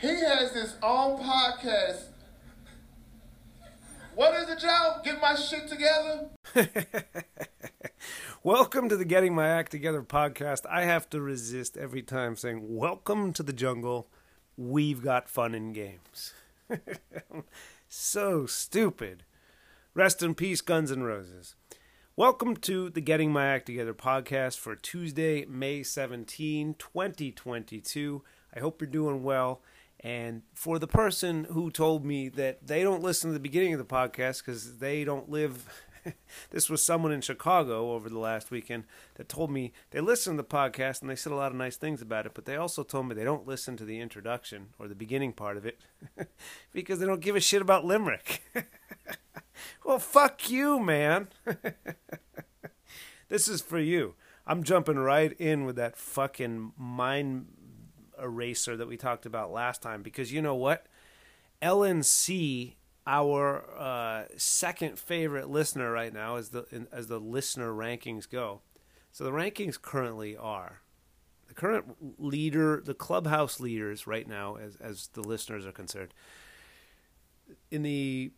He has his own podcast. What is it, Joe? Get my shit together? Welcome to the Getting My Act Together podcast. I have to resist every time saying, Welcome to the jungle. We've got fun and games. so stupid. Rest in peace, Guns N' Roses. Welcome to the Getting My Act Together podcast for Tuesday, May 17, 2022. I hope you're doing well. And for the person who told me that they don't listen to the beginning of the podcast because they don't live, this was someone in Chicago over the last weekend that told me they listen to the podcast and they said a lot of nice things about it, but they also told me they don't listen to the introduction or the beginning part of it because they don't give a shit about Limerick. well, fuck you, man. this is for you. I'm jumping right in with that fucking mind eraser that we talked about last time because you know what? LNC, our uh, second favorite listener right now, as the as the listener rankings go. So the rankings currently are the current leader, the clubhouse leaders right now, as as the listeners are concerned. In the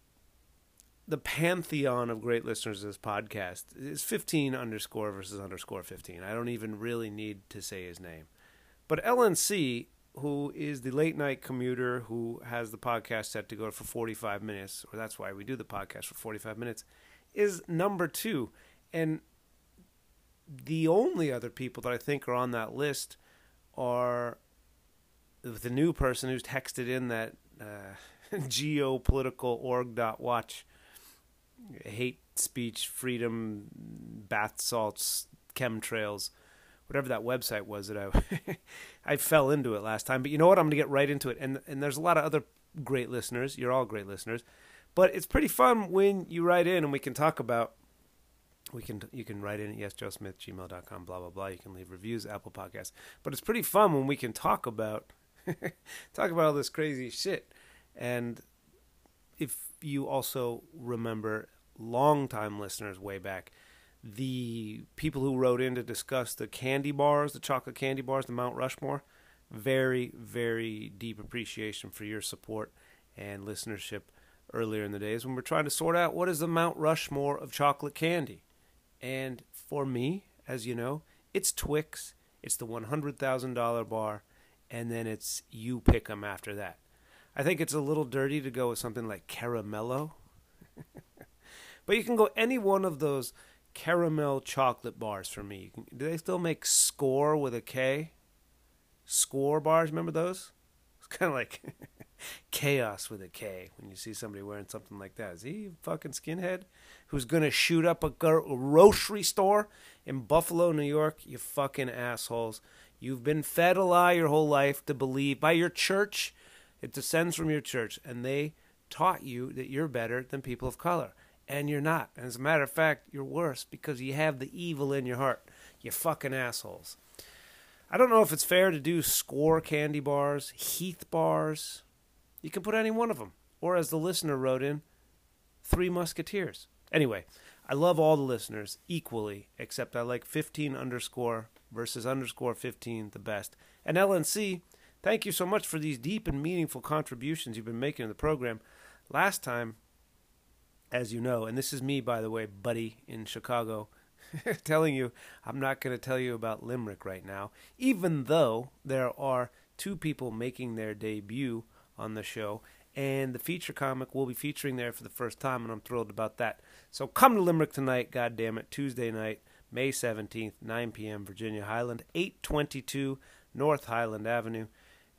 the pantheon of great listeners of this podcast is 15 underscore versus underscore 15. I don't even really need to say his name. But LNC, who is the late night commuter who has the podcast set to go for 45 minutes, or that's why we do the podcast for 45 minutes, is number two. And the only other people that I think are on that list are the new person who's texted in that uh, geopolitical org.watch hate speech, freedom, bath salts, chemtrails, whatever that website was that I I fell into it last time. But you know what? I'm going to get right into it. And and there's a lot of other great listeners. You're all great listeners. But it's pretty fun when you write in and we can talk about we can you can write in at yesjoesmith gmail.com blah blah blah you can leave reviews apple podcasts but it's pretty fun when we can talk about talk about all this crazy shit and if you also remember longtime listeners way back, the people who wrote in to discuss the candy bars, the chocolate candy bars, the Mount Rushmore, very, very deep appreciation for your support and listenership earlier in the days when we're trying to sort out what is the Mount Rushmore of chocolate candy. And for me, as you know, it's Twix, it's the $100,000 bar, and then it's you pick 'em after that. I think it's a little dirty to go with something like Caramello. but you can go any one of those caramel chocolate bars for me. Do they still make Skor with a K? Skor bars, remember those? It's kind of like chaos with a K when you see somebody wearing something like that. Is he a fucking skinhead who's going to shoot up a grocery store in Buffalo, New York? You fucking assholes. You've been fed a lie your whole life to believe by your church it descends from your church, and they taught you that you're better than people of color. And you're not. And as a matter of fact, you're worse because you have the evil in your heart. You fucking assholes. I don't know if it's fair to do Skor candy bars, Heath bars. You can put any one of them. Or as the listener wrote in, Three Musketeers. Anyway, I love all the listeners equally, except I like 15 underscore versus underscore 15 the best. And LNC, Thank you so much for these deep and meaningful contributions you've been making to the program. Last time, as you know, and this is me, by the way, buddy in Chicago, telling you I'm not going to tell you about Limerick right now, even though there are two people making their debut on the show, and the feature comic will be featuring there for the first time, and I'm thrilled about that. So come to Limerick tonight, God damn it, Tuesday night, May 17th, 9 p.m., Virginia Highland, 822 North Highland Avenue.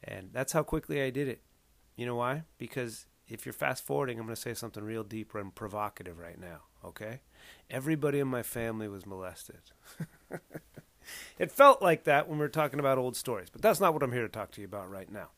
And that's how quickly I did it. You know why? Because if you're fast forwarding, I'm going to say something real deep and provocative right now, okay? Everybody in my family was molested. it felt like that when we were talking about old stories, but that's not what I'm here to talk to you about right now.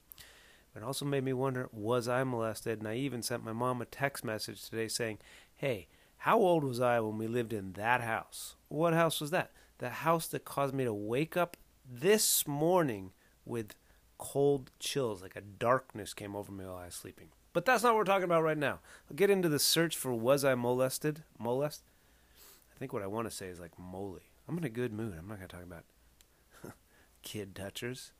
It also made me wonder was I molested? And I even sent my mom a text message today saying, hey, how old was I when we lived in that house? What house was that? The house that caused me to wake up this morning with cold chills, like a darkness came over me while I was sleeping. But that's not what we're talking about right now. I'll get into the search for was I molested? Molest? I think what I want to say is like moly. I'm in a good mood. I'm not going to talk about kid touchers.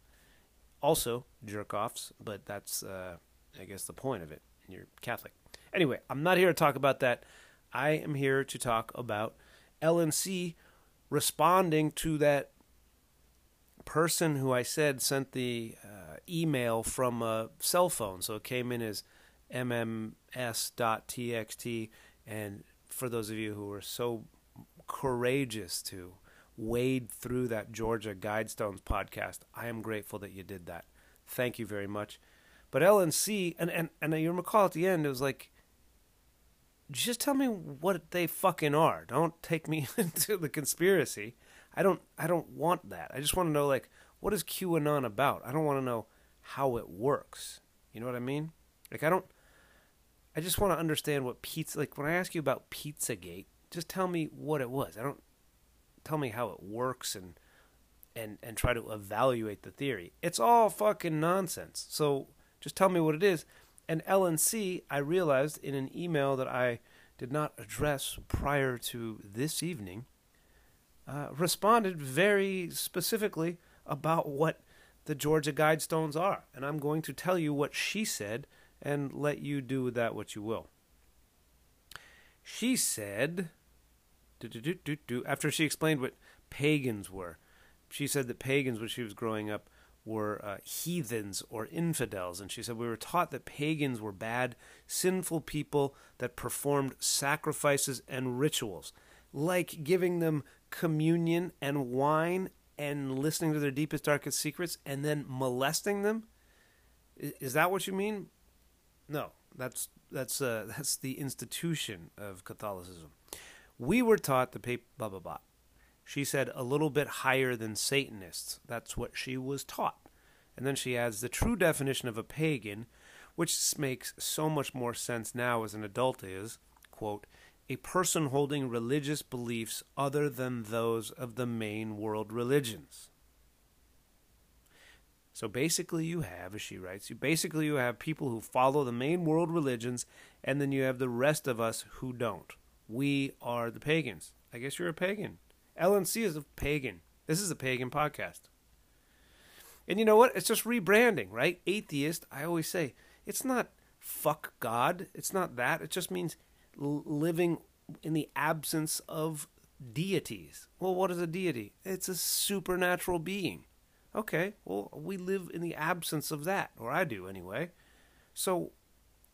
also jerk offs, but that's, uh, I guess, the point of it. You're Catholic. Anyway, I'm not here to talk about that. I am here to talk about LNC responding to that person who I said sent the uh, email from a cell phone. So it came in as mms.txt. And for those of you who were so courageous to wade through that Georgia Guidestones podcast, I am grateful that you did that. Thank you very much. But LNC, and, and, and you recall at the end, it was like, just tell me what they fucking are. Don't take me into the conspiracy. I don't I don't want that. I just want to know like what is QAnon about? I don't want to know how it works. You know what I mean? Like I don't I just want to understand what pizza like when I ask you about Pizzagate, just tell me what it was. I don't tell me how it works and and and try to evaluate the theory. It's all fucking nonsense. So just tell me what it is. And LNC, I realized in an email that I did not address prior to this evening, uh, responded very specifically about what the Georgia Guidestones are. And I'm going to tell you what she said and let you do with that what you will. She said, after she explained what pagans were, she said that pagans, when she was growing up, were uh, heathens or infidels. And she said, We were taught that pagans were bad, sinful people that performed sacrifices and rituals, like giving them communion and wine and listening to their deepest, darkest secrets and then molesting them. Is that what you mean? No, that's that's uh, that's the institution of Catholicism. We were taught the pay blah blah blah. She said a little bit higher than Satanists. That's what she was taught. And then she adds the true definition of a pagan, which makes so much more sense now as an adult, is, quote, a person holding religious beliefs other than those of the main world religions. So basically, you have, as she writes, you basically you have people who follow the main world religions, and then you have the rest of us who don't. We are the pagans. I guess you're a pagan. LNC is a pagan. This is a pagan podcast. And you know what? It's just rebranding, right? Atheist, I always say, it's not fuck God. It's not that. It just means living in the absence of deities. Well, what is a deity? It's a supernatural being. Okay, well, we live in the absence of that, or I do anyway. So,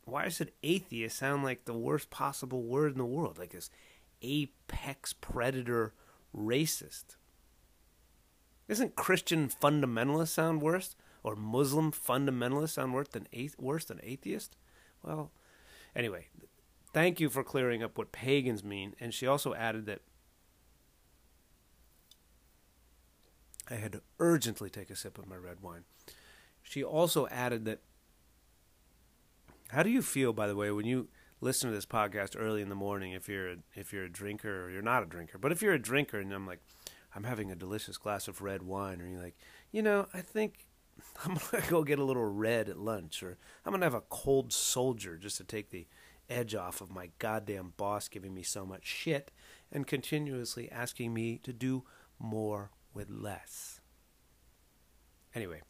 why does it atheist sound like the worst possible word in the world? Like this apex predator racist. Isn't Christian fundamentalist sound worse, or Muslim fundamentalist sound worse than worse than atheist? Well, anyway, thank you for clearing up what pagans mean. And she also added that I had to urgently take a sip of my red wine. She also added that. How do you feel, by the way, when you listen to this podcast early in the morning if you're a, if you're a drinker or you're not a drinker. But if you're a drinker and I'm like, I'm having a delicious glass of red wine, or you're like, you know, I think I'm gonna go get a little red at lunch, or I'm gonna have a cold soldier just to take the edge off of my goddamn boss giving me so much shit and continuously asking me to do more with less. Anyway,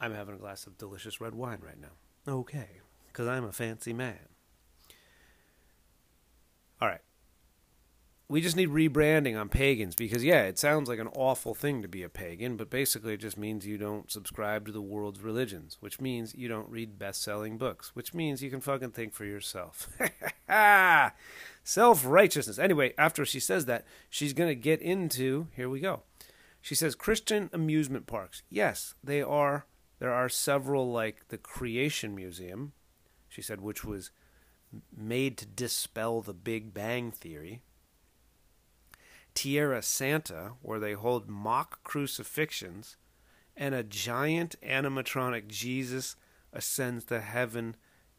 I'm having a glass of delicious red wine right now. Okay, because I'm a fancy man. All right. We just need rebranding on pagans because, yeah, it sounds like an awful thing to be a pagan, but basically it just means you don't subscribe to the world's religions, which means you don't read best selling books, which means you can fucking think for yourself. Self righteousness. Anyway, after she says that, she's going to get into here we go. She says Christian amusement parks. Yes, they are. There are several, like the Creation Museum, she said, which was made to dispel the Big Bang Theory. Tierra Santa, where they hold mock crucifixions, and a giant animatronic Jesus ascends to heaven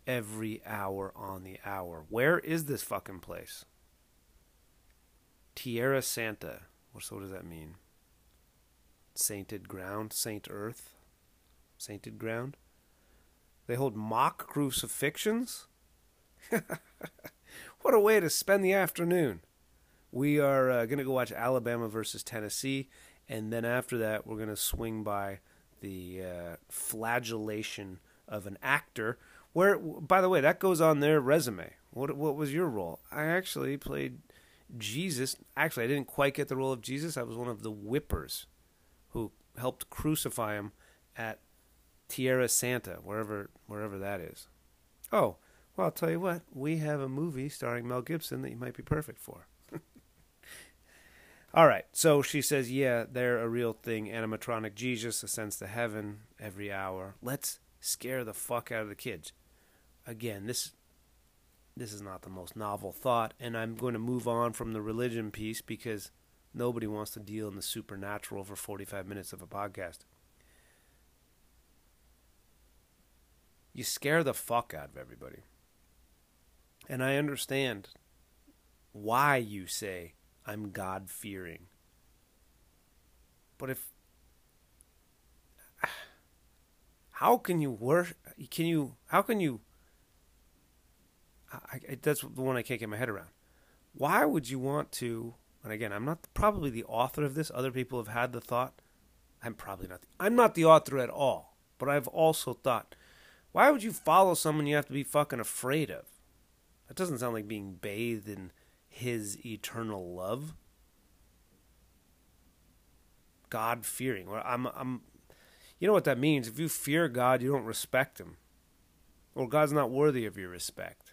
every hour on the hour. Where is this fucking place? Tierra Santa. So what does that mean? Sainted ground, Saint Earth, sainted ground. They hold mock crucifixions? what a way to spend the afternoon. We are uh, going to go watch Alabama versus Tennessee, and then after that, we're going to swing by the uh, flagellation of an actor. Where, by the way, that goes on their resume. What what was your role? I actually played Jesus. Actually, I didn't quite get the role of Jesus. I was one of the whippers who helped crucify him at Tierra Santa, wherever wherever that is. Oh, well, I'll tell you what. We have a movie starring Mel Gibson that you might be perfect for. All right. So she says, "Yeah, they're a real thing. Animatronic Jesus ascends to heaven every hour. Let's scare the fuck out of the kids." Again, this this is not the most novel thought, and I'm going to move on from the religion piece because nobody wants to deal in the supernatural for 45 minutes of a podcast. You scare the fuck out of everybody. And I understand why you say I'm God fearing. But if how can you worship? Can you? How can you? I, I, that's the one I can't get my head around. Why would you want to? And again, I'm not probably the author of this. Other people have had the thought. I'm probably not. The, I'm not the author at all. But I've also thought, why would you follow someone you have to be fucking afraid of? That doesn't sound like being bathed in his eternal love. God fearing. Well, I'm I'm you know what that means? If you fear God, you don't respect him. Or God's not worthy of your respect.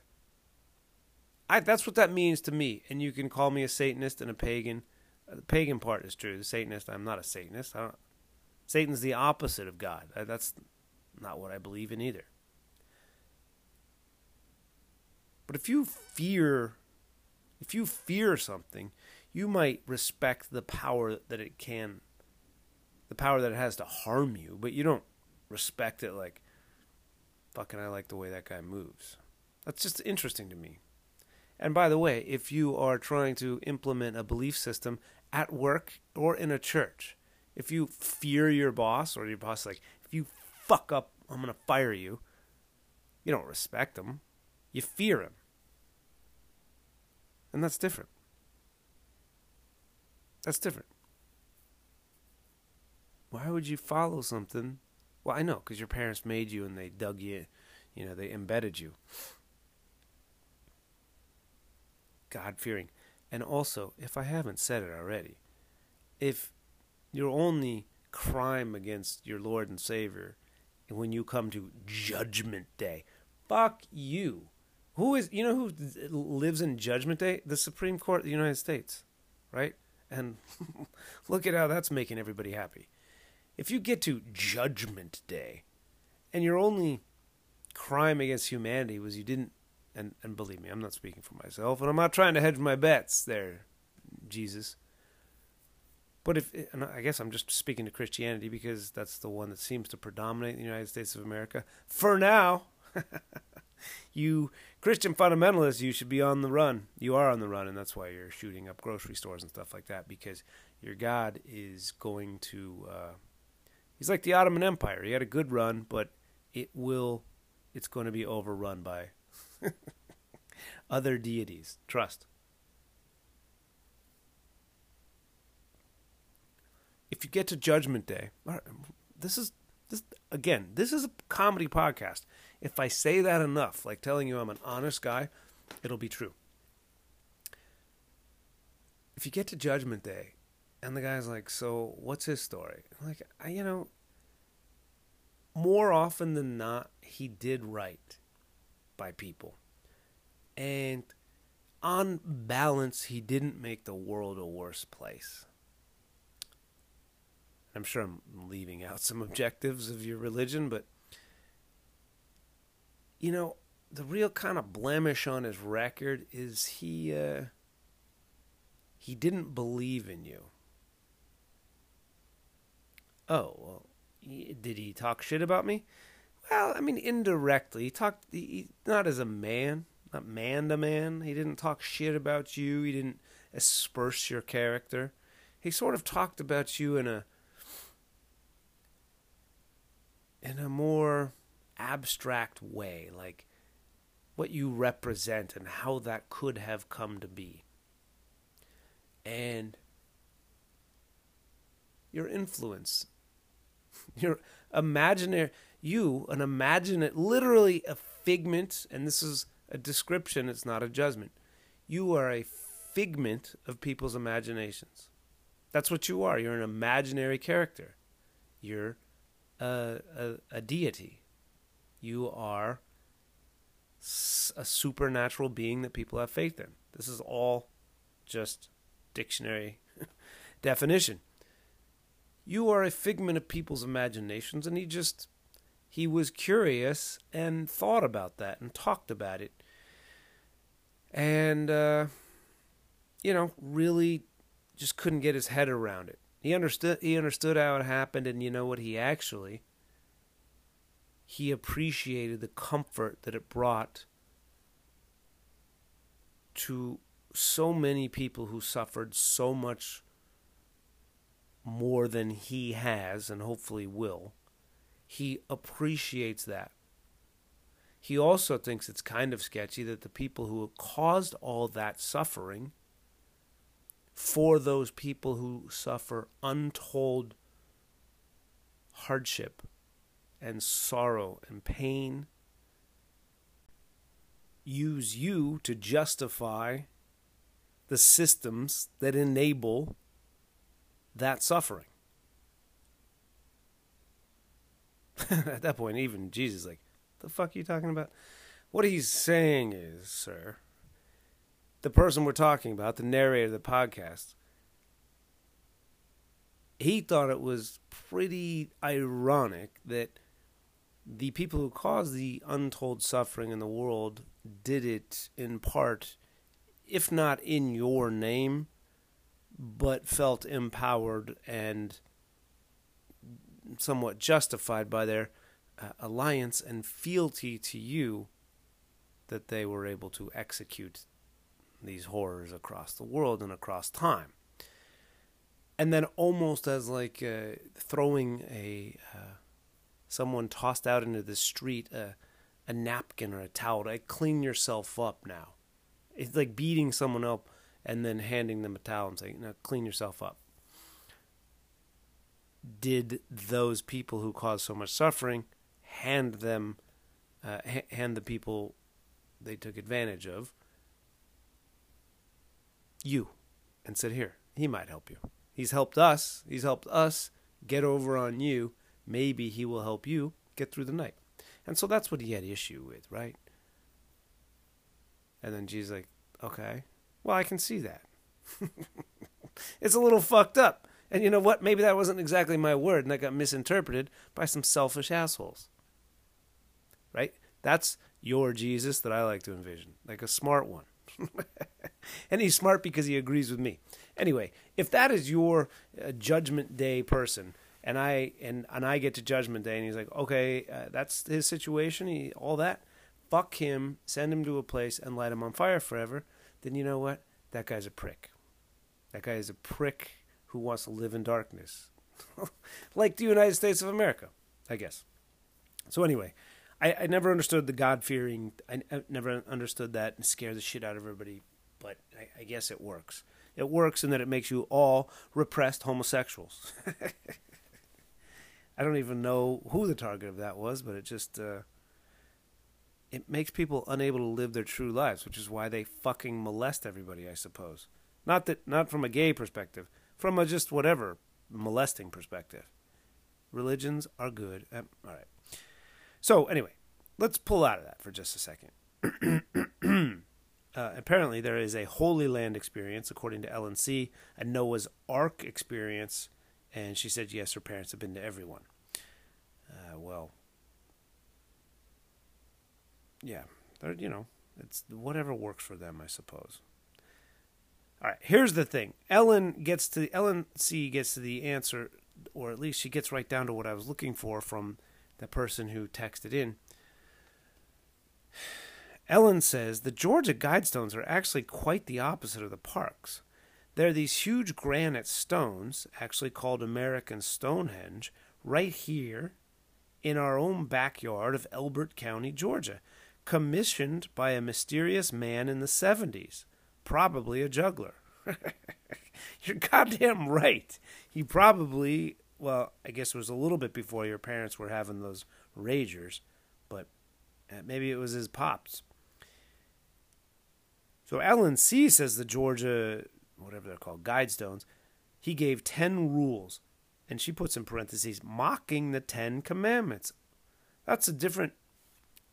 I that's what that means to me. And you can call me a Satanist and a pagan. Uh, the pagan part is true. The Satanist, I'm not a Satanist. Satan's the opposite of God. That's not what I believe in either. But if you fear if you fear something, you might respect the power that it can, the power that it has to harm you, but you don't respect it like, fucking, I like the way that guy moves. That's just interesting to me. And by the way, if you are trying to implement a belief system at work or in a church, if you fear your boss or your boss, like, if you fuck up, I'm going to fire you, you don't respect him. You fear him. And that's different. That's different. Why would you follow something? Well, I know, because your parents made you and they dug you, you know, they embedded you. God fearing. And also, if I haven't said it already, if your only crime against your Lord and Savior when you come to Judgment Day, fuck you. Who is you know who lives in Judgment Day? The Supreme Court of the United States, right? And look at how that's making everybody happy. If you get to Judgment Day, and your only crime against humanity was you didn't, and and believe me, I'm not speaking for myself, and I'm not trying to hedge my bets there, Jesus. But if, and I guess I'm just speaking to Christianity because that's the one that seems to predominate in the United States of America for now. you Christian fundamentalists, you should be on the run. You are on the run, and that's why you're shooting up grocery stores and stuff like that because your God is going to. Uh, he's like the Ottoman Empire. He had a good run, but it will. It's going to be overrun by other deities. Trust. If you get to Judgment Day, this is this again. This is a comedy podcast. If I say that enough, like telling you I'm an honest guy, it'll be true. If you get to Judgment Day, and the guy's like, "So, what's his story?" I'm like, I, you know, more often than not, he did right by people, and on balance, he didn't make the world a worse place. I'm sure I'm leaving out some objectives of your religion, but you know, the real kind of blemish on his record is he uh, he didn't believe in you. Oh well, did he talk shit about me? Well, I mean, indirectly. He talked he, not as a man, not man to man. He didn't talk shit about you. He didn't asperse your character. He sort of talked about you in a in a more abstract way, like what you represent and how that could have come to be. And your influence You're imaginary. You, an imagine literally a figment, and this is a description, it's not a judgment. You are a figment of people's imaginations. That's what you are. You're an imaginary character. You're a, a, a deity. You are a supernatural being that people have faith in. This is all just dictionary definition. You are a figment of people's imaginations, and he just he was curious and thought about that and talked about it, and uh, you know really just couldn't get his head around it. He understood he understood how it happened, and you know what? He actually he appreciated the comfort that it brought to so many people who suffered so much more than he has and hopefully will. He appreciates that. He also thinks it's kind of sketchy that the people who caused all that suffering for those people who suffer untold hardship and sorrow and pain use you to justify the systems that enable that suffering. At that point, even Jesus, like, the fuck are you talking about? What he's saying is, sir, the person we're talking about, the narrator of the podcast, he thought it was pretty ironic that the people who caused the untold suffering in the world did it in part, if not in your name, but felt empowered and somewhat justified by their uh, alliance and fealty to you that they were able to execute these horrors across the world and across time. And then, almost as like uh, throwing a uh, someone tossed out into the street a, a napkin or a towel, like clean yourself up now. It's like beating someone up and then handing them a towel and saying, "Now clean yourself up." Did those people who caused so much suffering hand them, uh, hand the people they took advantage of you and said, Here, he might help you. He's helped us. He's helped us get over on you. Maybe he will help you get through the night. And so that's what he had issue with, right? And then Jesus like, okay, well, I can see that. it's a little fucked up. And you know what? Maybe that wasn't exactly my word, and that got misinterpreted by some selfish assholes. Right? That's your Jesus that I like to envision, like a smart one. and he's smart because he agrees with me. Anyway, if that is your uh, judgment day person, and I and and I get to judgment day, and he's like, okay, uh, that's his situation, he, all that. Fuck him, send him to a place and light him on fire forever. Then you know what? That guy's a prick. That guy is a prick who wants to live in darkness, like the United States of America, I guess. So anyway, I, I never understood the God fearing. I, I, never understood that and scare the shit out of everybody. But I, I guess it works. It works in that it makes you all repressed homosexuals. I don't even know who the target of that was, but it just uh, it makes people unable to live their true lives, which is why they fucking molest everybody. I suppose not that not from a gay perspective, from a just whatever molesting perspective. Religions are good. All right. So anyway, let's pull out of that for just a second. uh, apparently, there is a Holy Land experience, according to Ellen C., a Noah's Ark experience, and she said yes, her parents have been to everyone. Uh, well, yeah, you know, it's whatever works for them, I suppose. All right, here's the thing. Ellen gets to Ellen C gets to the answer, or at least she gets right down to what I was looking for from the person who texted in. Ellen says the Georgia Guidestones are actually quite the opposite of the parks. They're these huge granite stones, actually called American Stonehenge, right here in our own backyard of Elbert County, Georgia, commissioned by a mysterious man in the 70s, probably a juggler. You're goddamn right. He probably well, I guess it was a little bit before your parents were having those ragers, but uh, maybe it was his pops. So Alan C says the Georgia, whatever they're called, Guidestones, he gave 10 rules. And she puts in parentheses, mocking the 10 commandments. That's a different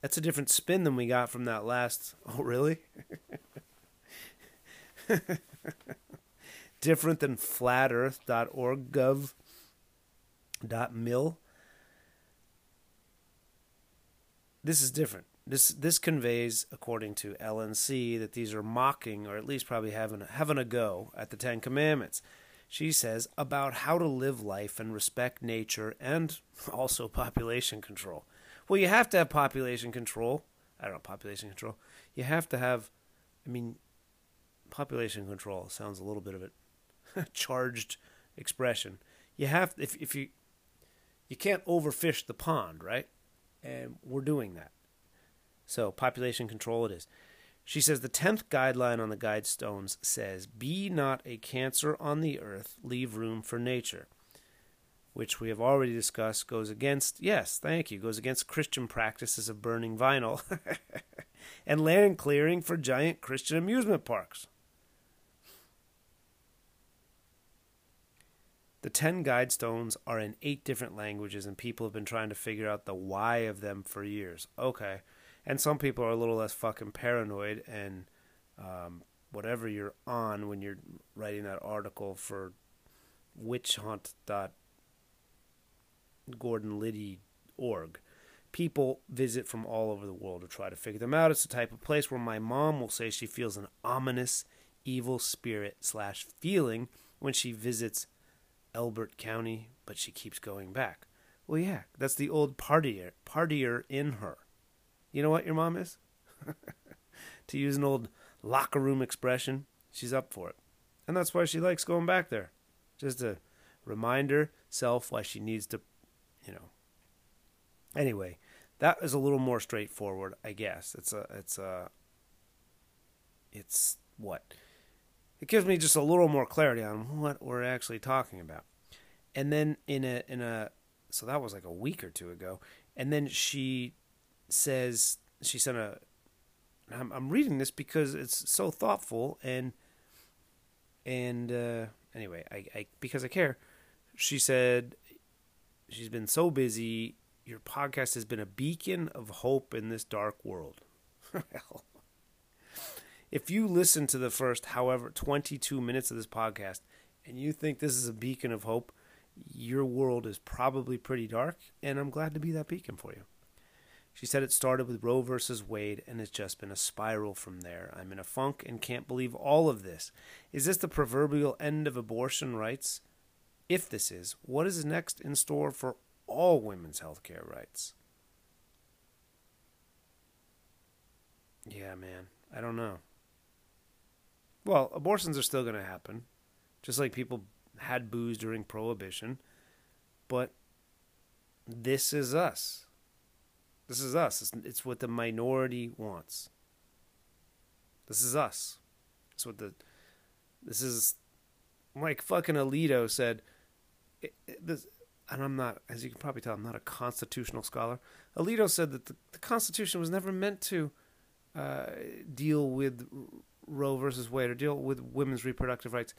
that's a different spin than we got from that last. Oh, really? different than flatearth.org gov dot mil. This is different. This this conveys, according to LNC, that these are mocking or at least probably having having a go at the Ten Commandments. She says about how to live life and respect nature and also population control. Well, you have to have population control. I don't know population control. You have to have. I mean, population control sounds a little bit of it charged expression. You have if if you you can't overfish the pond, right? And we're doing that. So population control it is. She says the tenth guideline on the guidestones says, "Be not a cancer on the earth. Leave room for nature." Which we have already discussed goes against yes, thank you, goes against Christian practices of burning vinyl and land clearing for giant Christian amusement parks. The 10 guidestones are in eight different languages, and people have been trying to figure out the why of them for years. Okay. And some people are a little less fucking paranoid, and um, whatever you're on when you're writing that article for witchhunt.gordonliddy.org. People visit from all over the world to try to figure them out. It's the type of place where my mom will say she feels an ominous, evil spirit slash feeling when she visits Elbert County, but she keeps going back. Well, yeah, that's the old partier, partier in her. You know what your mom is? to use an old locker room expression, she's up for it. And that's why she likes going back there. Just to remind herself why she needs to, you know. Anyway, that is a little more straightforward, I guess. It's a, it's a, it's what? It gives me just a little more clarity on what we're actually talking about. And then in a in a so that was like a week or two ago, and then she says she sent a. I'm, I'm reading this because it's so thoughtful and and uh, anyway, I, I because I care. She said she's been so busy. Your podcast has been a beacon of hope in this dark world. well, if you listen to the first, however, 22 minutes of this podcast and you think this is a beacon of hope, your world is probably pretty dark, and I'm glad to be that beacon for you. She said it started with Roe versus Wade, and it's just been a spiral from there. I'm in a funk and can't believe all of this. Is this the proverbial end of abortion rights? If this is, what is next in store for all women's health care rights? Yeah, man. I don't know. Well, abortions are still going to happen, just like people had booze during Prohibition. But this is us. This is us. It's, it's what the minority wants. This is us. It's what the. This is. Like fucking Alito said. It, it, this, and I'm not, as you can probably tell, I'm not a constitutional scholar. Alito said that the, the Constitution was never meant to uh, deal with Roe versus Wade or deal with women's reproductive rights.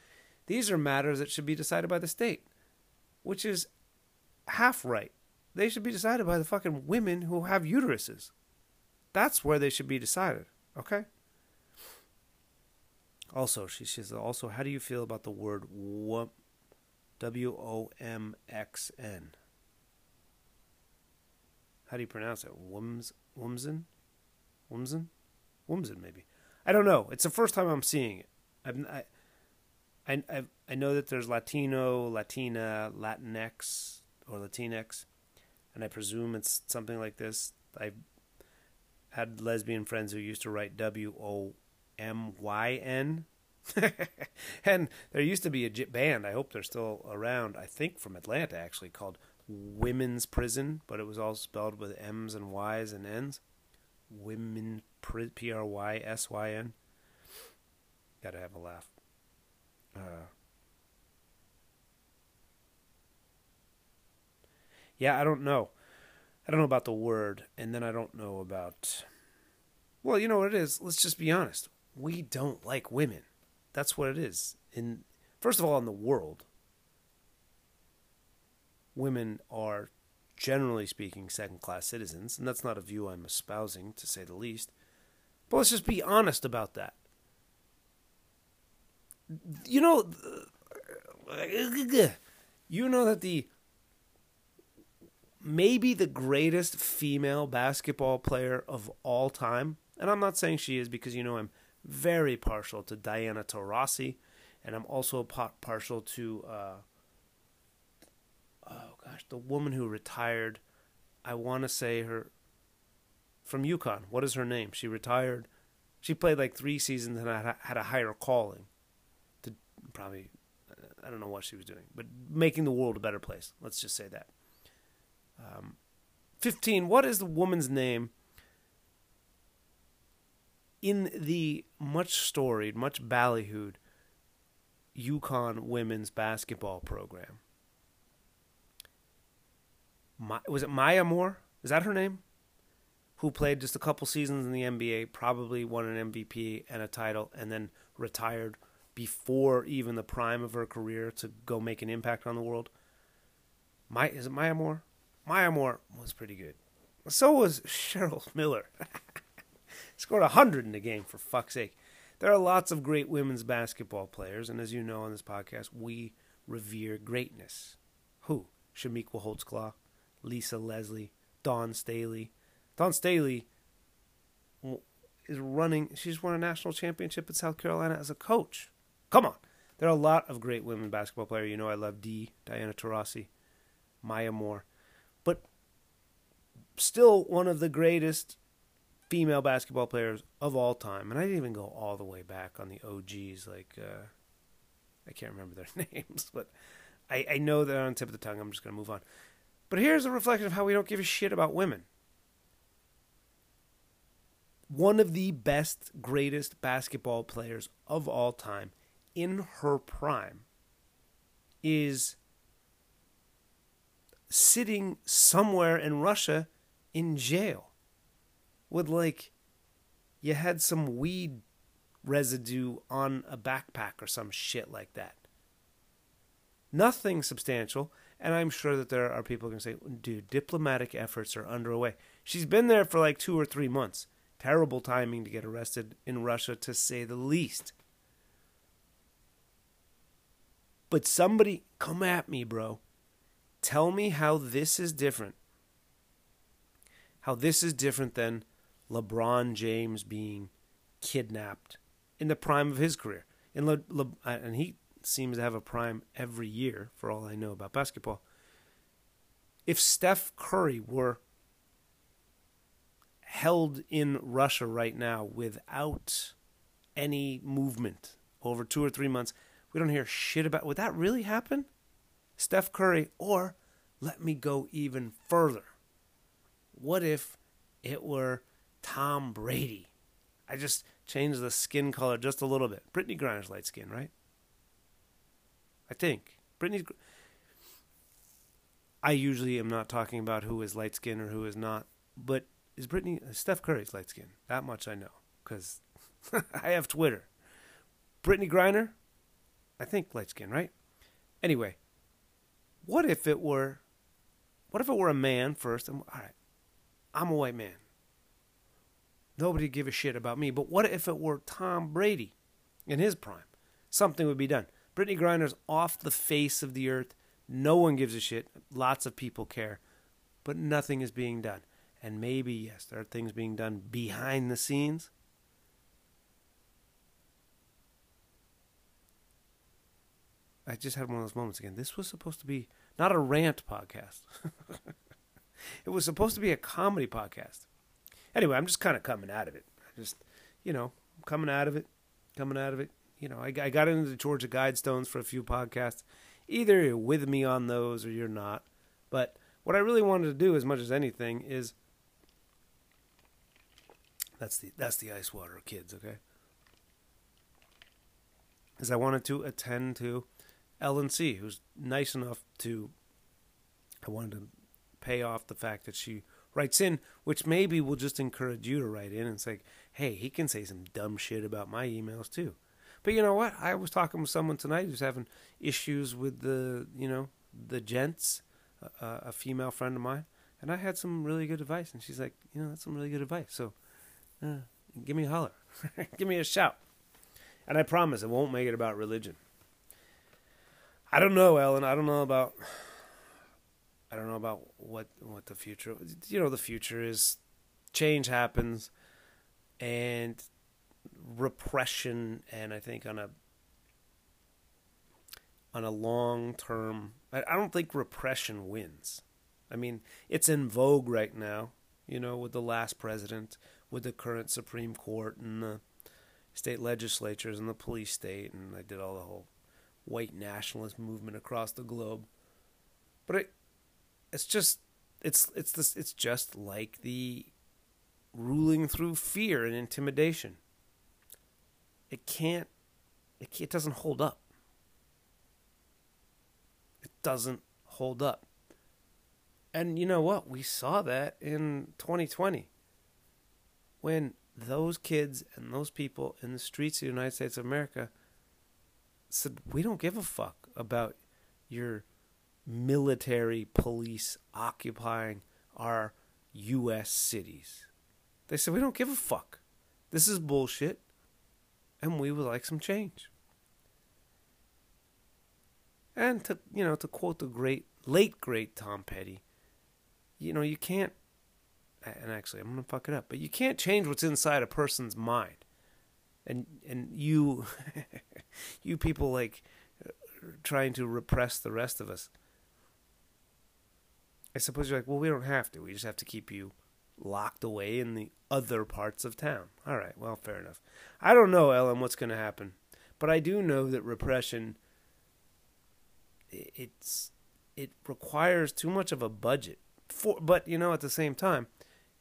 These are matters that should be decided by the state, which is half right. They should be decided by the fucking women who have uteruses. That's where they should be decided, okay? Also, she says, also, how do you feel about the word W O M X N? How do you pronounce it? Wums, Wumsen? Wumsen? Wumsen, maybe. I don't know. It's the first time I'm seeing it. I've, I, I, I, I know that there's Latino, Latina, Latinx, or Latinx, and I presume it's something like this. I've had lesbian friends who used to write W O M Y N. and there used to be a band, I hope they're still around, I think from Atlanta actually, called Women's Prison, but it was all spelled with M's and Y's and N's. Women P R Y S Y N. Gotta have a laugh. Uh, Yeah, I don't know. I don't know about the word, and then I don't know about. Well, you know what it is. Let's just be honest. We don't like women. That's what it is. In first of all, in the world, women are generally speaking second class citizens, and that's not a view I'm espousing, to say the least. But let's just be honest about that. You know, you know that the maybe the greatest female basketball player of all time, and I'm not saying she is because you know I'm very partial to Diana Taurasi, and I'm also partial to. Uh, oh gosh, the woman who retired. I want to say her from UConn. What is her name? She retired. She played like three seasons and had a higher calling. To probably, I don't know what she was doing, but making the world a better place. Let's just say that. Um, Fifteen. What is the woman's name? In the much storied, much ballyhooed UConn women's basketball program, my, was it Maya Moore? Is that her name? Who played just a couple seasons in the NBA, probably won an MVP and a title, and then retired before even the prime of her career to go make an impact on the world. My is it Maya Moore? Maya Moore was pretty good. So was Cheryl Miller. Scored hundred in the game for fuck's sake. There are lots of great women's basketball players, and as you know on this podcast, we revere greatness. Who? Chamique Holdsclaw, Lisa Leslie, Dawn Staley. Dawn Staley is running. She's won a national championship at South Carolina as a coach. Come on. There are a lot of great women basketball players. You know I love D, Diana Taurasi, Maya Moore. But still one of the greatest female basketball players of all time. And I didn't even go all the way back on the OGs. Like, uh, I can't remember their names, but I, I know they're on the tip of the tongue. I'm just going to move on. But here's a reflection of how we don't give a shit about women. One of the best, greatest basketball players of all time in her prime is sitting somewhere in Russia in jail with like you had some weed residue on a backpack or some shit like that. Nothing substantial. And I'm sure that there are people going to say, dude, diplomatic efforts are underway. She's been there for like two or three months. Terrible timing to get arrested in Russia, to say the least. But somebody, come at me, bro. Tell me how this is different. How this is different than LeBron James being kidnapped in the prime of his career. And, Le, Le, uh, and he seems to have a prime every year, for all I know about basketball. If Steph Curry were held in Russia right now without any movement over two or three months, we don't hear shit about. Would that really happen? Steph Curry, or let me go even further. What if it were Tom Brady? I just changed the skin color just a little bit. Brittney Griner's light skin, right? I think. Brittney's. I usually am not talking about who is light skin or who is not, but is Brittney uh, Steph Curry's light skin? That much I know because I have Twitter. Brittney Griner, I think light skin, right? Anyway, what if it were, what if it were a man first? all right, I'm a white man. Nobody give a shit about me. But what if it were Tom Brady in his prime? Something would be done. Brittney Griner's off the face of the earth. No one gives a shit. Lots of people care. But nothing is being done. And maybe, yes, there are things being done behind the scenes. I just had one of those moments again. This was supposed to be not a rant podcast. it was supposed to be a comedy podcast. Anyway, I'm just kind of coming out of it. I just, you know, coming out of it, coming out of it, you know, I, I got into the Georgia Guidestones for a few podcasts. Either you're with me on those or you're not. But what I really wanted to do, as much as anything, is that's the that's the ice water, kids. Okay, is I wanted to attend to Ellen C, who's nice enough to. I wanted to pay off the fact that she writes in, which maybe will just encourage you to write in and say, hey, he can say some dumb shit about my emails too. But you know what? I was talking with someone tonight who's having issues with the, you know, the gents, a female friend of mine, and I had some really good advice, and she's like, you know, that's some really good advice. So, uh, give me a holler, give me a shout, and I promise it won't make it about religion. I don't know, Ellen. I don't know about. I don't know about what what the future. You know, the future is change happens, and repression, and I think on a on a long term, I, I don't think repression wins. I mean, it's in vogue right now. You know, with the last president, with the current Supreme Court, and the state legislatures, and the police state, and I did all the whole white nationalist movement across the globe. But it, it's just it's it's this it's just like the ruling through fear and intimidation. It can't it, it doesn't hold up. It doesn't hold up. And you know what? We saw that in 2020 when those kids and those people in the streets of the United States of America said, We don't give a fuck about your military police occupying our U.S. cities. They said, We don't give a fuck. This is bullshit. And we would like some change. And to you know, to quote the great late great Tom Petty, you know, you can't and actually I'm gonna fuck it up, but you can't change what's inside a person's mind. And and you you people like trying to repress the rest of us. I suppose you're like, well, we don't have to. We just have to keep you locked away in the other parts of town. All right, well, fair enough. I don't know, Ellen, what's going to happen, but I do know that repression it's it requires too much of a budget for but you know at the same time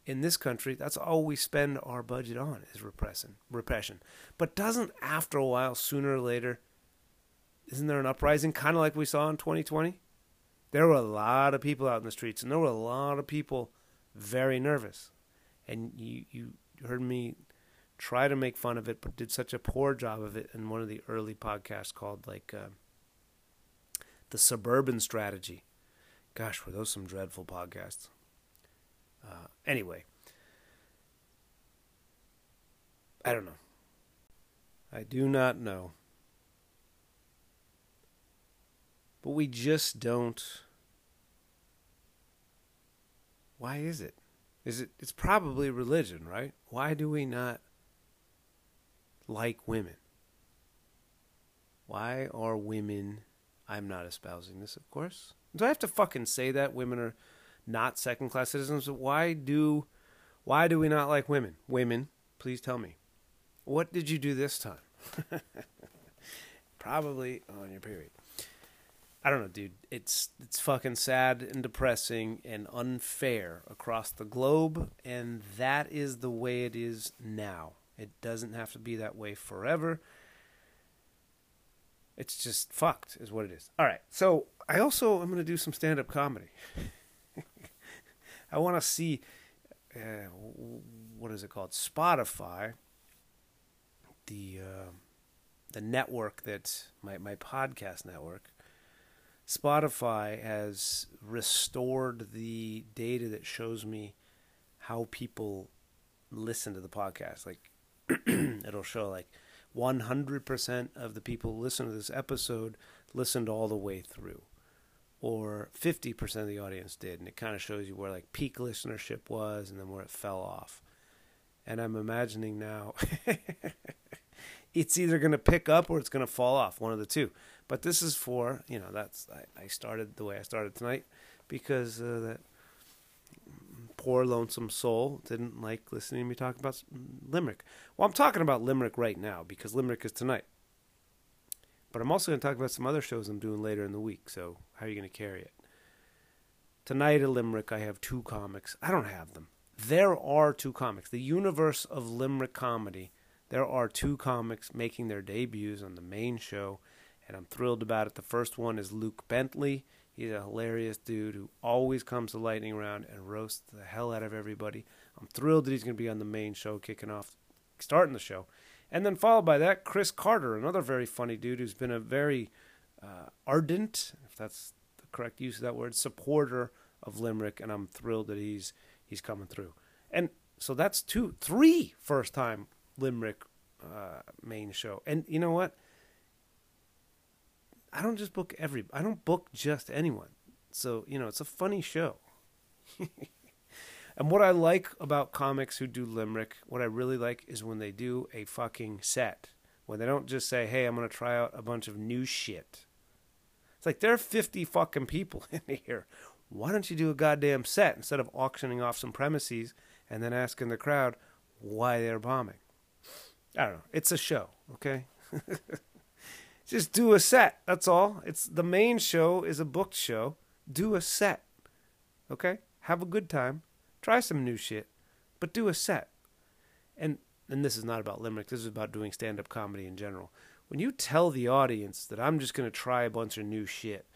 in this country that's all we spend our budget on is repression repression. But doesn't after a while sooner or later isn't there an uprising kind of like we saw in 2020 there were a lot of people out in the streets and there were a lot of people very nervous. And you you heard me try to make fun of it but did such a poor job of it in one of the early podcasts called like uh, the suburban strategy. Gosh, were those some dreadful podcasts? Uh, anyway, I don't know. I do not know. But we just don't. Why is it? Is it? It's probably religion, right? Why do we not like women? Why are women I'm not espousing this, of course. Do I have to fucking say that women are not second class citizens? Why do why do we not like women? Women, please tell me. What did you do this time? Probably oh, on your period. I don't know, dude. It's it's fucking sad and depressing and unfair across the globe, and that is the way it is now. It doesn't have to be that way forever. It's just fucked, is what it is. All right. So I also am going to do some stand up comedy. I want to see, uh, what is it called? Spotify, the uh, the network that my my podcast network. Spotify has restored the data that shows me how people listen to the podcast. Like it'll show like 100% of the people who listen to this episode listened all the way through or 50% of the audience did and it kind of shows you where like peak listenership was and then where it fell off. And i'm imagining now it's either going to pick up or it's going to fall off one of the two. But this is for you know that's i, I started the way i started tonight because uh, that poor lonesome soul didn't like listening to me talk about Limerick. Well, I'm talking about Limerick right now because Limerick is tonight. But I'm also going to talk about some other shows I'm doing later in the week. So how are you going to carry it? Tonight at Limerick, I have two comics. I don't have them. There are two comics. The universe of Limerick comedy. There are two comics making their debuts on the main show, and I'm thrilled about it. The first one is Luke Bentley. He's a hilarious dude who always comes to lightning round and roasts the hell out of everybody. I'm thrilled that he's going to be on the main show, kicking off, starting the show, and then followed by that, Chris Carter, another very funny dude who's been a very uh, ardent, if that's the correct use of that word, supporter of Limerick, and I'm thrilled that he's he's coming through. And so that's two, three first time Limerick uh, main show. And you know what? I don't just book every. I don't book just anyone. So you know, it's a funny show. and what I like about comics who do limerick, what I really like is when they do a fucking set. When they don't just say, "Hey, I'm gonna try out a bunch of new shit." It's like there are 50 fucking people in here. Why don't you do a goddamn set instead of auctioning off some premises and then asking the crowd why they're bombing? I don't know. It's a show, okay? Just do a set. That's all. It's the main show is a booked show. Do a set. Okay? Have a good time. Try some new shit, but do a set. And and this is not about limerick. This is about doing stand-up comedy in general. When you tell the audience that I'm just going to try a bunch of new shit,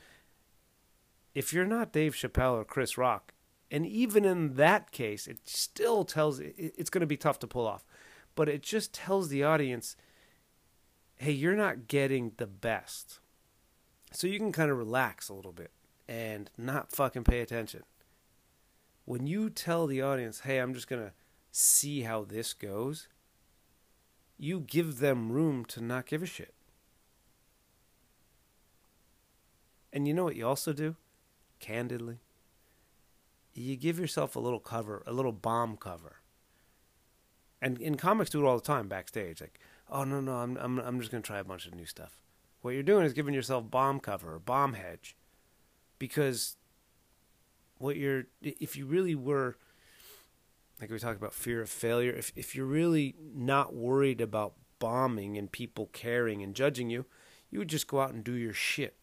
if you're not Dave Chappelle or Chris Rock, and even in that case, it still tells it's going to be tough to pull off, but it just tells the audience hey, you're not getting the best. So you can kind of relax a little bit and not fucking pay attention. When you tell the audience, hey, I'm just going to see how this goes, you give them room to not give a shit. And you know what you also do? Candidly, you give yourself a little cover, a little bomb cover. And in comics, do it all the time backstage. Like, oh no no I'm I'm I'm just gonna try a bunch of new stuff. What you're doing is giving yourself bomb cover or bomb hedge, because what you're if you really were like we talked about fear of failure if if you're really not worried about bombing and people caring and judging you you would just go out and do your shit.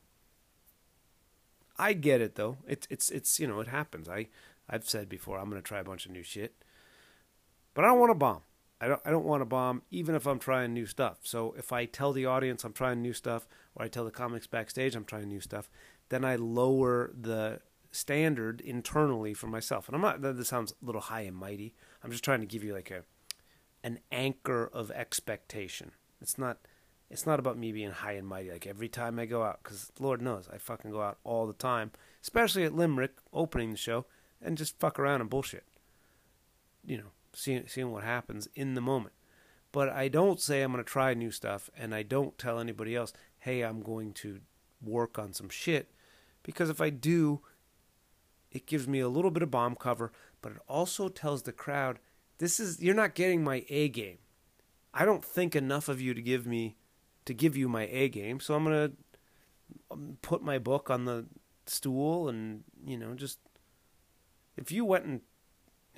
I get it though. It's it's it's you know it happens. I i've said before i'm going to try a bunch of new shit but i don't want to bomb I don't I don't want to bomb even if I'm trying new stuff. So if I tell the audience I'm trying new stuff or I tell the comics backstage I'm trying new stuff, then I lower the standard internally for myself. And I'm not this sounds a little high and mighty. I'm just trying to give you like a an anchor of expectation. It's not it's not about me being high and mighty like every time I go out cuz lord knows I fucking go out all the time, especially at Limerick opening the show and just fuck around and bullshit. You know, seeing seeing what happens in the moment. But I don't say I'm going to try new stuff, and I don't tell anybody else, "Hey, I'm going to work on some shit," because if I do, it gives me a little bit of bomb cover, but it also tells the crowd, "This is you're not getting my A game. I don't think enough of you to give me to give you my A game, so I'm going to um, put my book on the stool and you know just if you went and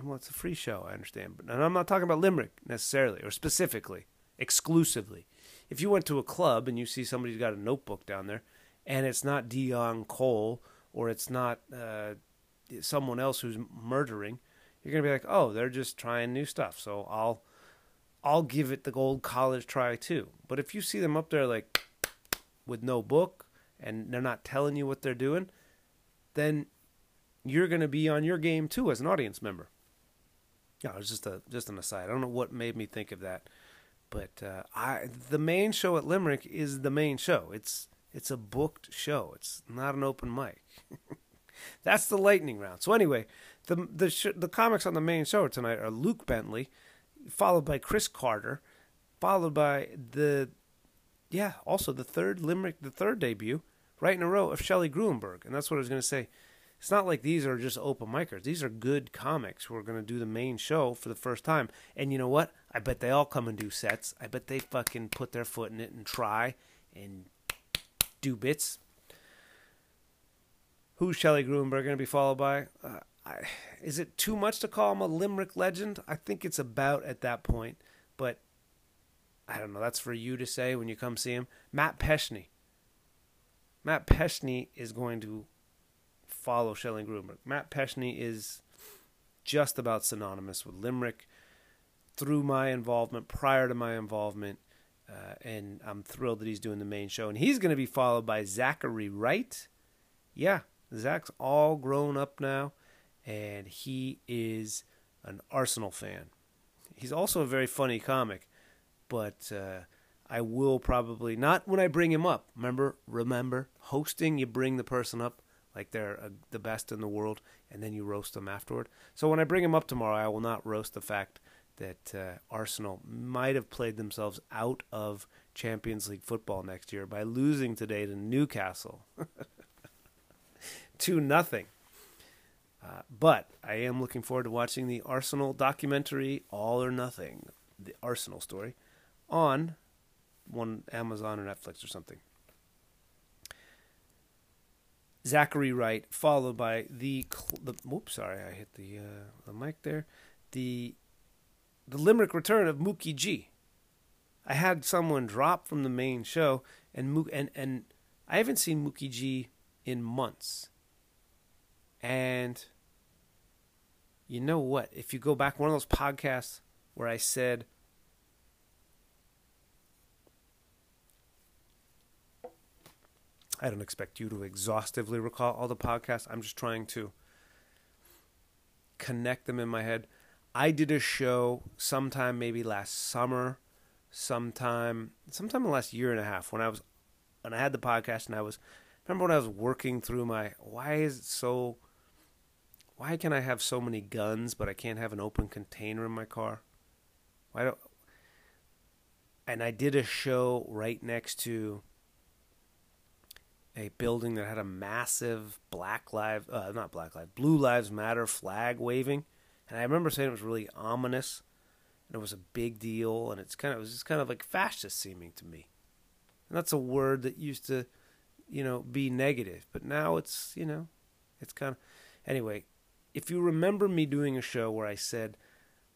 well, it's a free show, I understand, but and I'm not talking about Limerick necessarily or specifically, exclusively. If you went to a club and you see somebody's got a notebook down there, and it's not Deon Cole or it's not uh, someone else who's murdering, you're gonna be like, oh, they're just trying new stuff. So I'll I'll give it the old college try too. But if you see them up there like with no book and they're not telling you what they're doing, then you're going to be on your game too as an audience member. Yeah, it was just a just an aside. I don't know what made me think of that, but uh, I the main show at Limerick is the main show. It's it's a booked show. It's not an open mic. That's the lightning round. So anyway, the the sh- the comics on the main show tonight are Luke Bentley, followed by Chris Carter, followed by the yeah also the third Limerick the third debut right in a row of Shelley Gruenberg, and that's what I was going to say it's not like these are just open micers. These are good comics who are going to do the main show for the first time. And you know what? I bet they all come and do sets. I bet they fucking put their foot in it and try and do bits. Who's Shelley Gruenberg going to be followed by? Uh, I, is it too much to call him a Limerick legend? I think it's about at that point, but I don't know. That's for you to say when you come see him. Matt Peschny. Matt Peschny is going to follow Shelley Gruenberg. Matt Peschny is just about synonymous with Limerick through my involvement, prior to my involvement, uh, and I'm thrilled that he's doing the main show. And he's going to be followed by Zachary Wright. Yeah, Zach's all grown up now, and he is an Arsenal fan. He's also a very funny comic, but uh, I will probably not when I bring him up. Remember, remember, hosting you bring the person up like they're uh, the best in the world, and then you roast them afterward. So when I bring him up tomorrow, I will not roast the fact that uh, Arsenal might have played themselves out of Champions League football next year by losing today to Newcastle, two nothing. Uh, but I am looking forward to watching the Arsenal documentary, All or Nothing, the Arsenal story, on one Amazon or Netflix or something. Zachary Wright, followed by the, the whoops, sorry, I hit the uh, the mic there. The the Limerick return of Mookie G. I had someone drop from the main show, and and and I haven't seen Mookie G in months. And you know what? If you go back one of those podcasts where I said I don't expect you to exhaustively recall all the podcasts. I'm just trying to connect them in my head. I did a show sometime maybe last summer, sometime sometime in the last year and a half when I was when I had the podcast and I was remember when I was working through my why is it so why can I have so many guns but I can't have an open container in my car? Why don't and I did a show right next to a building that had a massive Black Lives, uh, not Black Lives, Blue Lives Matter flag waving, and I remember saying it was really ominous, and it was a big deal, and it's kind of it was just kind of like fascist seeming to me, and that's a word that used to, you know, be negative, but now it's you know, it's kind of anyway. If you remember me doing a show where I said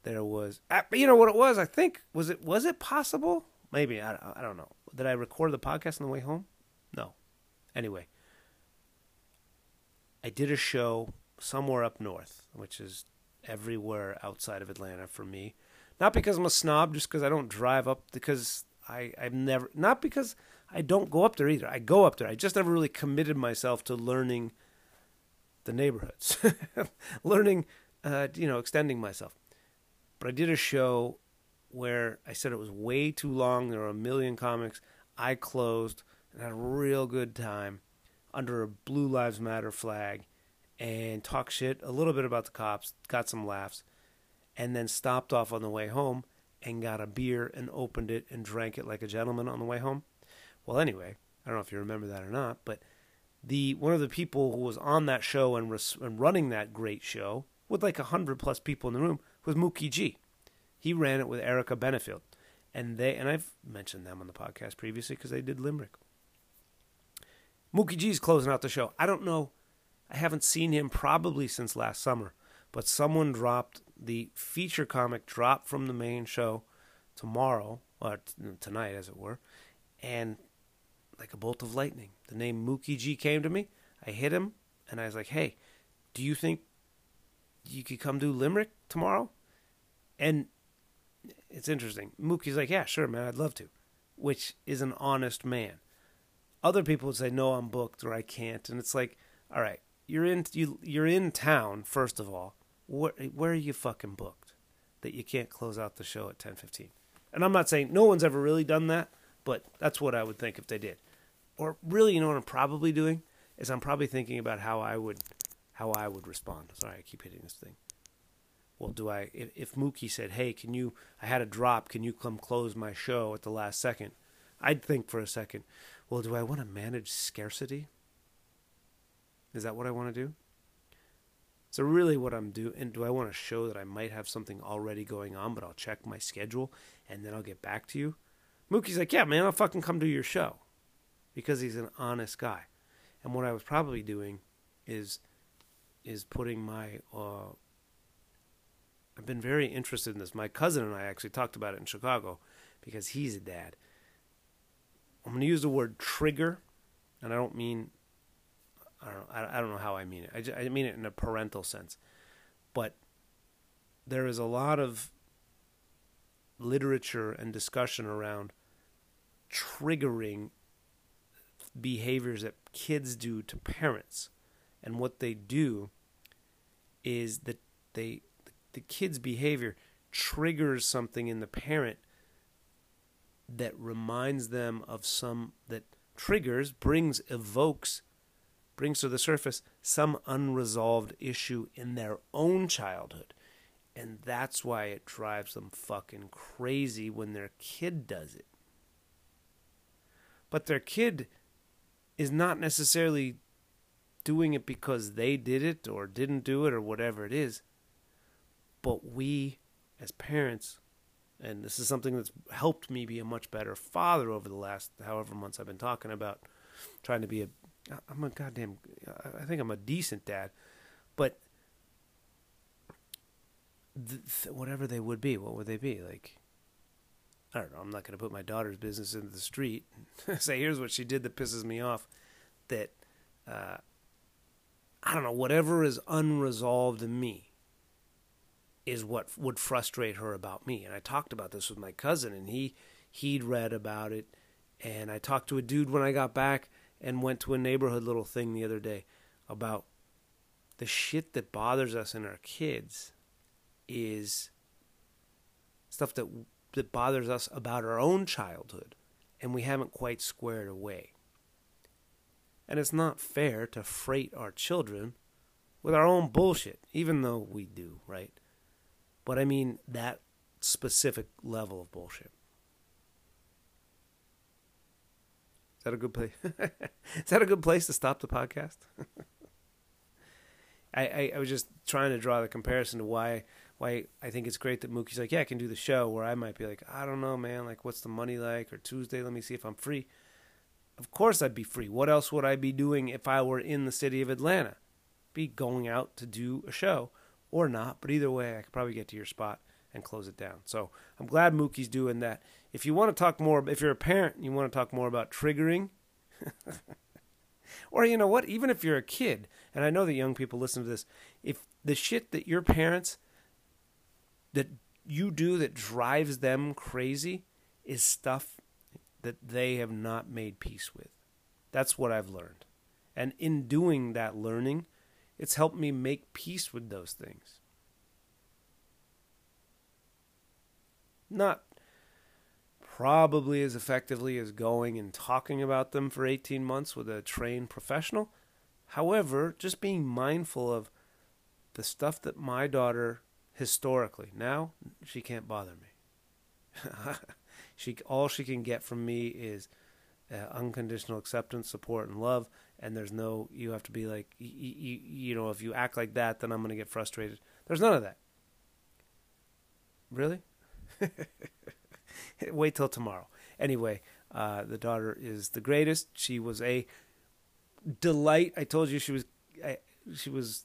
there was, uh, you know what it was, I think was it was it possible? Maybe I I don't know. Did I record the podcast on the way home? Anyway, I did a show somewhere up north, which is everywhere outside of Atlanta for me. Not because I'm a snob, just because I don't drive up. Because I I've never not because I don't go up there either. I go up there. I just never really committed myself to learning the neighborhoods, learning, uh, you know, extending myself. But I did a show where I said it was way too long. There were a million comics. I closed and had a real good time under a Blue Lives Matter flag and talked shit a little bit about the cops, got some laughs, and then stopped off on the way home and got a beer and opened it and drank it like a gentleman on the way home. Well, anyway, I don't know if you remember that or not, but the one of the people who was on that show and, res, and running that great show with like a hundred plus people in the room was Mookie G. He ran it with Erica Benefield, and they and I've mentioned them on the podcast previously because they did Limerick. Mookie G's closing out the show. I don't know. I haven't seen him probably since last summer, but someone dropped the feature comic drop from the main show tomorrow, or t- tonight as it were, and like a bolt of lightning, the name Mookie G came to me. I hit him, and I was like, "Hey, do you think you could come do Limerick tomorrow?" And it's interesting. Mookie's like, "Yeah, sure, man, I'd love to," which is an honest man other people would say no i'm booked or i can't and it's like all right you're in you, you're in town first of all. Where, where are you fucking booked that you can't close out the show at 10:15 and i'm not saying no one's ever really done that but that's what i would think if they did. Or really you know what i'm probably doing? Is i'm probably thinking about how i would how i would respond. Sorry i keep hitting this thing. Well do i if, if mookie said hey can you i had a drop can you come close my show at the last second? I'd think for a second well, do I want to manage scarcity? Is that what I want to do? So really what I'm doing, do I want to show that I might have something already going on, but I'll check my schedule and then I'll get back to you? Mookie's like, yeah, man, I'll fucking come to your show. Because he's an honest guy. And what I was probably doing is is putting my uh, I've been very interested in this. My cousin and I actually talked about it in Chicago because he's a dad. I'm going to use the word trigger, and I don't mean I don't I don't know how I mean it. I, just, I mean it in a parental sense, but there is a lot of literature and discussion around triggering behaviors that kids do to parents And what they do is that they the kid's behavior triggers something in the parent that reminds them of some that triggers brings evokes brings to the surface some unresolved issue in their own childhood. And that's why it drives them fucking crazy when their kid does it. But their kid is not necessarily doing it because they did it or didn't do it or whatever it is. But we as parents and this is something that's helped me be a much better father over the last however months I've been talking about trying to be a I'm a goddamn I think I'm a decent dad. But th- whatever they would be what would they be? Like I don't know I'm not going to put my daughter's business into the street say here's what she did that pisses me off that uh, I don't know whatever is unresolved in me is what would frustrate her about me. And I talked about this with my cousin, and he he'd read about it. And I talked to a dude when I got back and went to a neighborhood little thing the other day about the shit that bothers us in our kids is stuff that that bothers us about our own childhood and we haven't quite squared away. And it's not fair to freight our children with our own bullshit, even though we do, right? But I mean that specific level of bullshit. Is that a good place? Is that a good place to stop the podcast? I, I, I, was just trying to draw the comparison to why why I think it's great that Mookie's like, yeah, I can do the show. Where I might be like, I don't know, man. Like, what's the money like? Or Tuesday, let me see if I'm free. Of course, I'd be free. What else would I be doing if I were in the city of Atlanta? Be going out to do a show or not. But either way, I could probably get to your spot and close it down. So I'm glad Mookie's doing that. If you want to talk more, if you're a parent, you want to talk more about triggering, or you know what, even if you're a kid, and I know that young people listen to this, if the shit that your parents that you do that drives them crazy is stuff that they have not made peace with. That's what I've learned. And in doing that learning, it's helped me make peace with those things. Not probably as effectively as going and talking about them for 18 months with a trained professional. However, just being mindful of the stuff that my daughter historically now she can't bother me. she all she can get from me is uh, unconditional acceptance, support, and love. And there's no, you have to be like, you, you know, if you act like that, then I'm going to get frustrated. There's none of that. Really? Wait till tomorrow. Anyway, uh, the daughter is the greatest. She was a delight. I told you she was, I, she was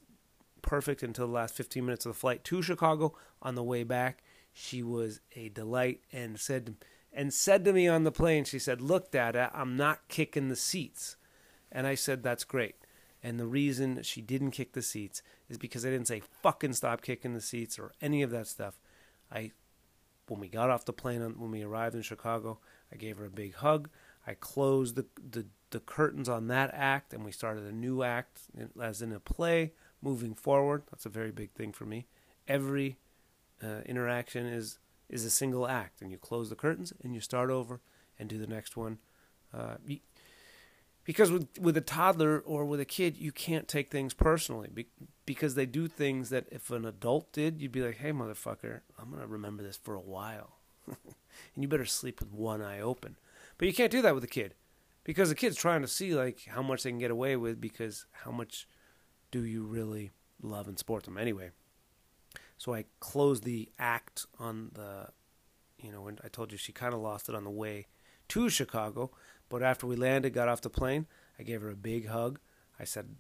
perfect until the last 15 minutes of the flight to Chicago. On the way back, she was a delight and said and said to me on the plane, she said, Look, Dada, I'm not kicking the seats. And I said, That's great. And the reason she didn't kick the seats is because I didn't say fucking stop kicking the seats or any of that stuff. I, when we got off the plane, when we arrived in Chicago, I gave her a big hug. I closed the, the, the curtains on that act and we started a new act as in a play moving forward. That's a very big thing for me. Every uh, interaction is is a single act, and you close the curtains and you start over and do the next one. Uh, because with with a toddler or with a kid, you can't take things personally be, because they do things that if an adult did, you'd be like, "Hey, motherfucker, I'm gonna remember this for a while," and you better sleep with one eye open. But you can't do that with a kid because the kid's trying to see like how much they can get away with because how much do you really love and support them anyway. So I closed the act on the, you know, when I told you she kind of lost it on the way to Chicago. But after we landed, got off the plane, I gave her a big hug. I said,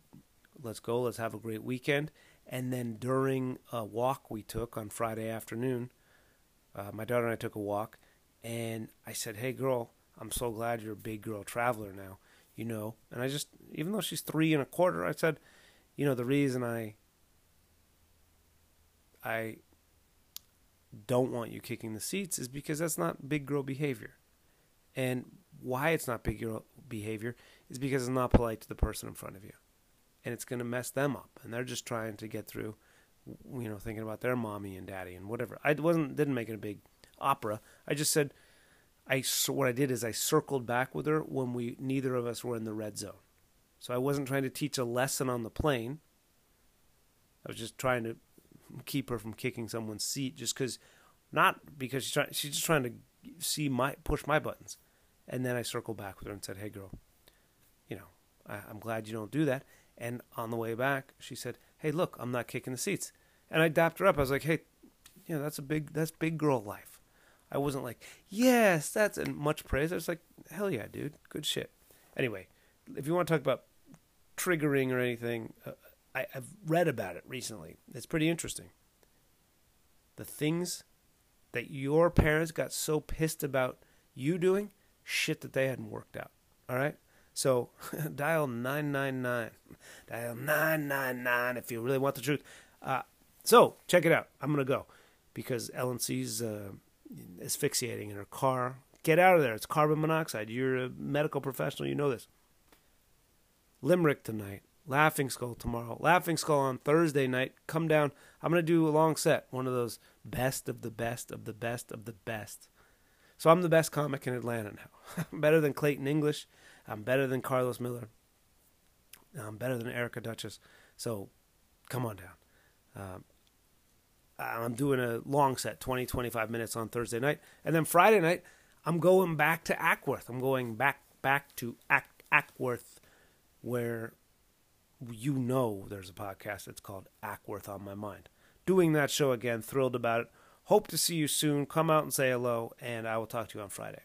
let's go, let's have a great weekend. And then during a walk we took on Friday afternoon, uh, my daughter and I took a walk, and I said, hey, girl, I'm so glad you're a big girl traveler now, you know. And I just, even though she's three and a quarter, I said, you know, the reason I I don't want you kicking the seats is because that's not big girl behavior. And why it's not big girl behavior is because it's not polite to the person in front of you. and it's going to mess them up. And they're just trying to get through, you know, thinking about their mommy and daddy and whatever. I wasn't didn't make it a big opera. I just said, I what I did is I circled back with her when we neither of us were in the red zone. So I wasn't trying to teach a lesson on the plane. I was just trying to keep her from kicking someone's seat, just because, not because she's trying. She's just trying to see my push my buttons. And then I circled back with her and said, "Hey, girl, you know, I, I'm glad you don't do that." And on the way back, she said, "Hey, look, I'm not kicking the seats." And I dapped her up. I was like, "Hey, you know, that's a big that's big girl life." I wasn't like, "Yes, that's and much praise." I was like, "Hell yeah, dude, good shit." Anyway, if you want to talk about triggering or anything, uh, I, I've read about it recently. It's pretty interesting. The things that your parents got so pissed about you doing, shit that they hadn't worked out. All right? So dial 999. Dial 999 if you really want the truth. Uh, so check it out. I'm going to go because LNC's uh, asphyxiating in her car. Get out of there. It's carbon monoxide. You're a medical professional. You know this. Limerick tonight. Laughing Skull tomorrow. Laughing Skull on Thursday night. Come down. I'm going to do a long set. One of those best of the best of the best of the best. So I'm the best comic in Atlanta now. I'm better than Clayton English. I'm better than Carlos Miller. I'm better than Erica Duchess. So come on down. Um, I'm doing a long set, 20, 25 minutes on Thursday night. And then Friday night, I'm going back to Acworth. I'm going back back to Ack, Acworth, where you know there's a podcast that's called Acworth on My Mind. Doing that show again, thrilled about it. Hope to see you soon. Come out and say hello, and I will talk to you on Friday.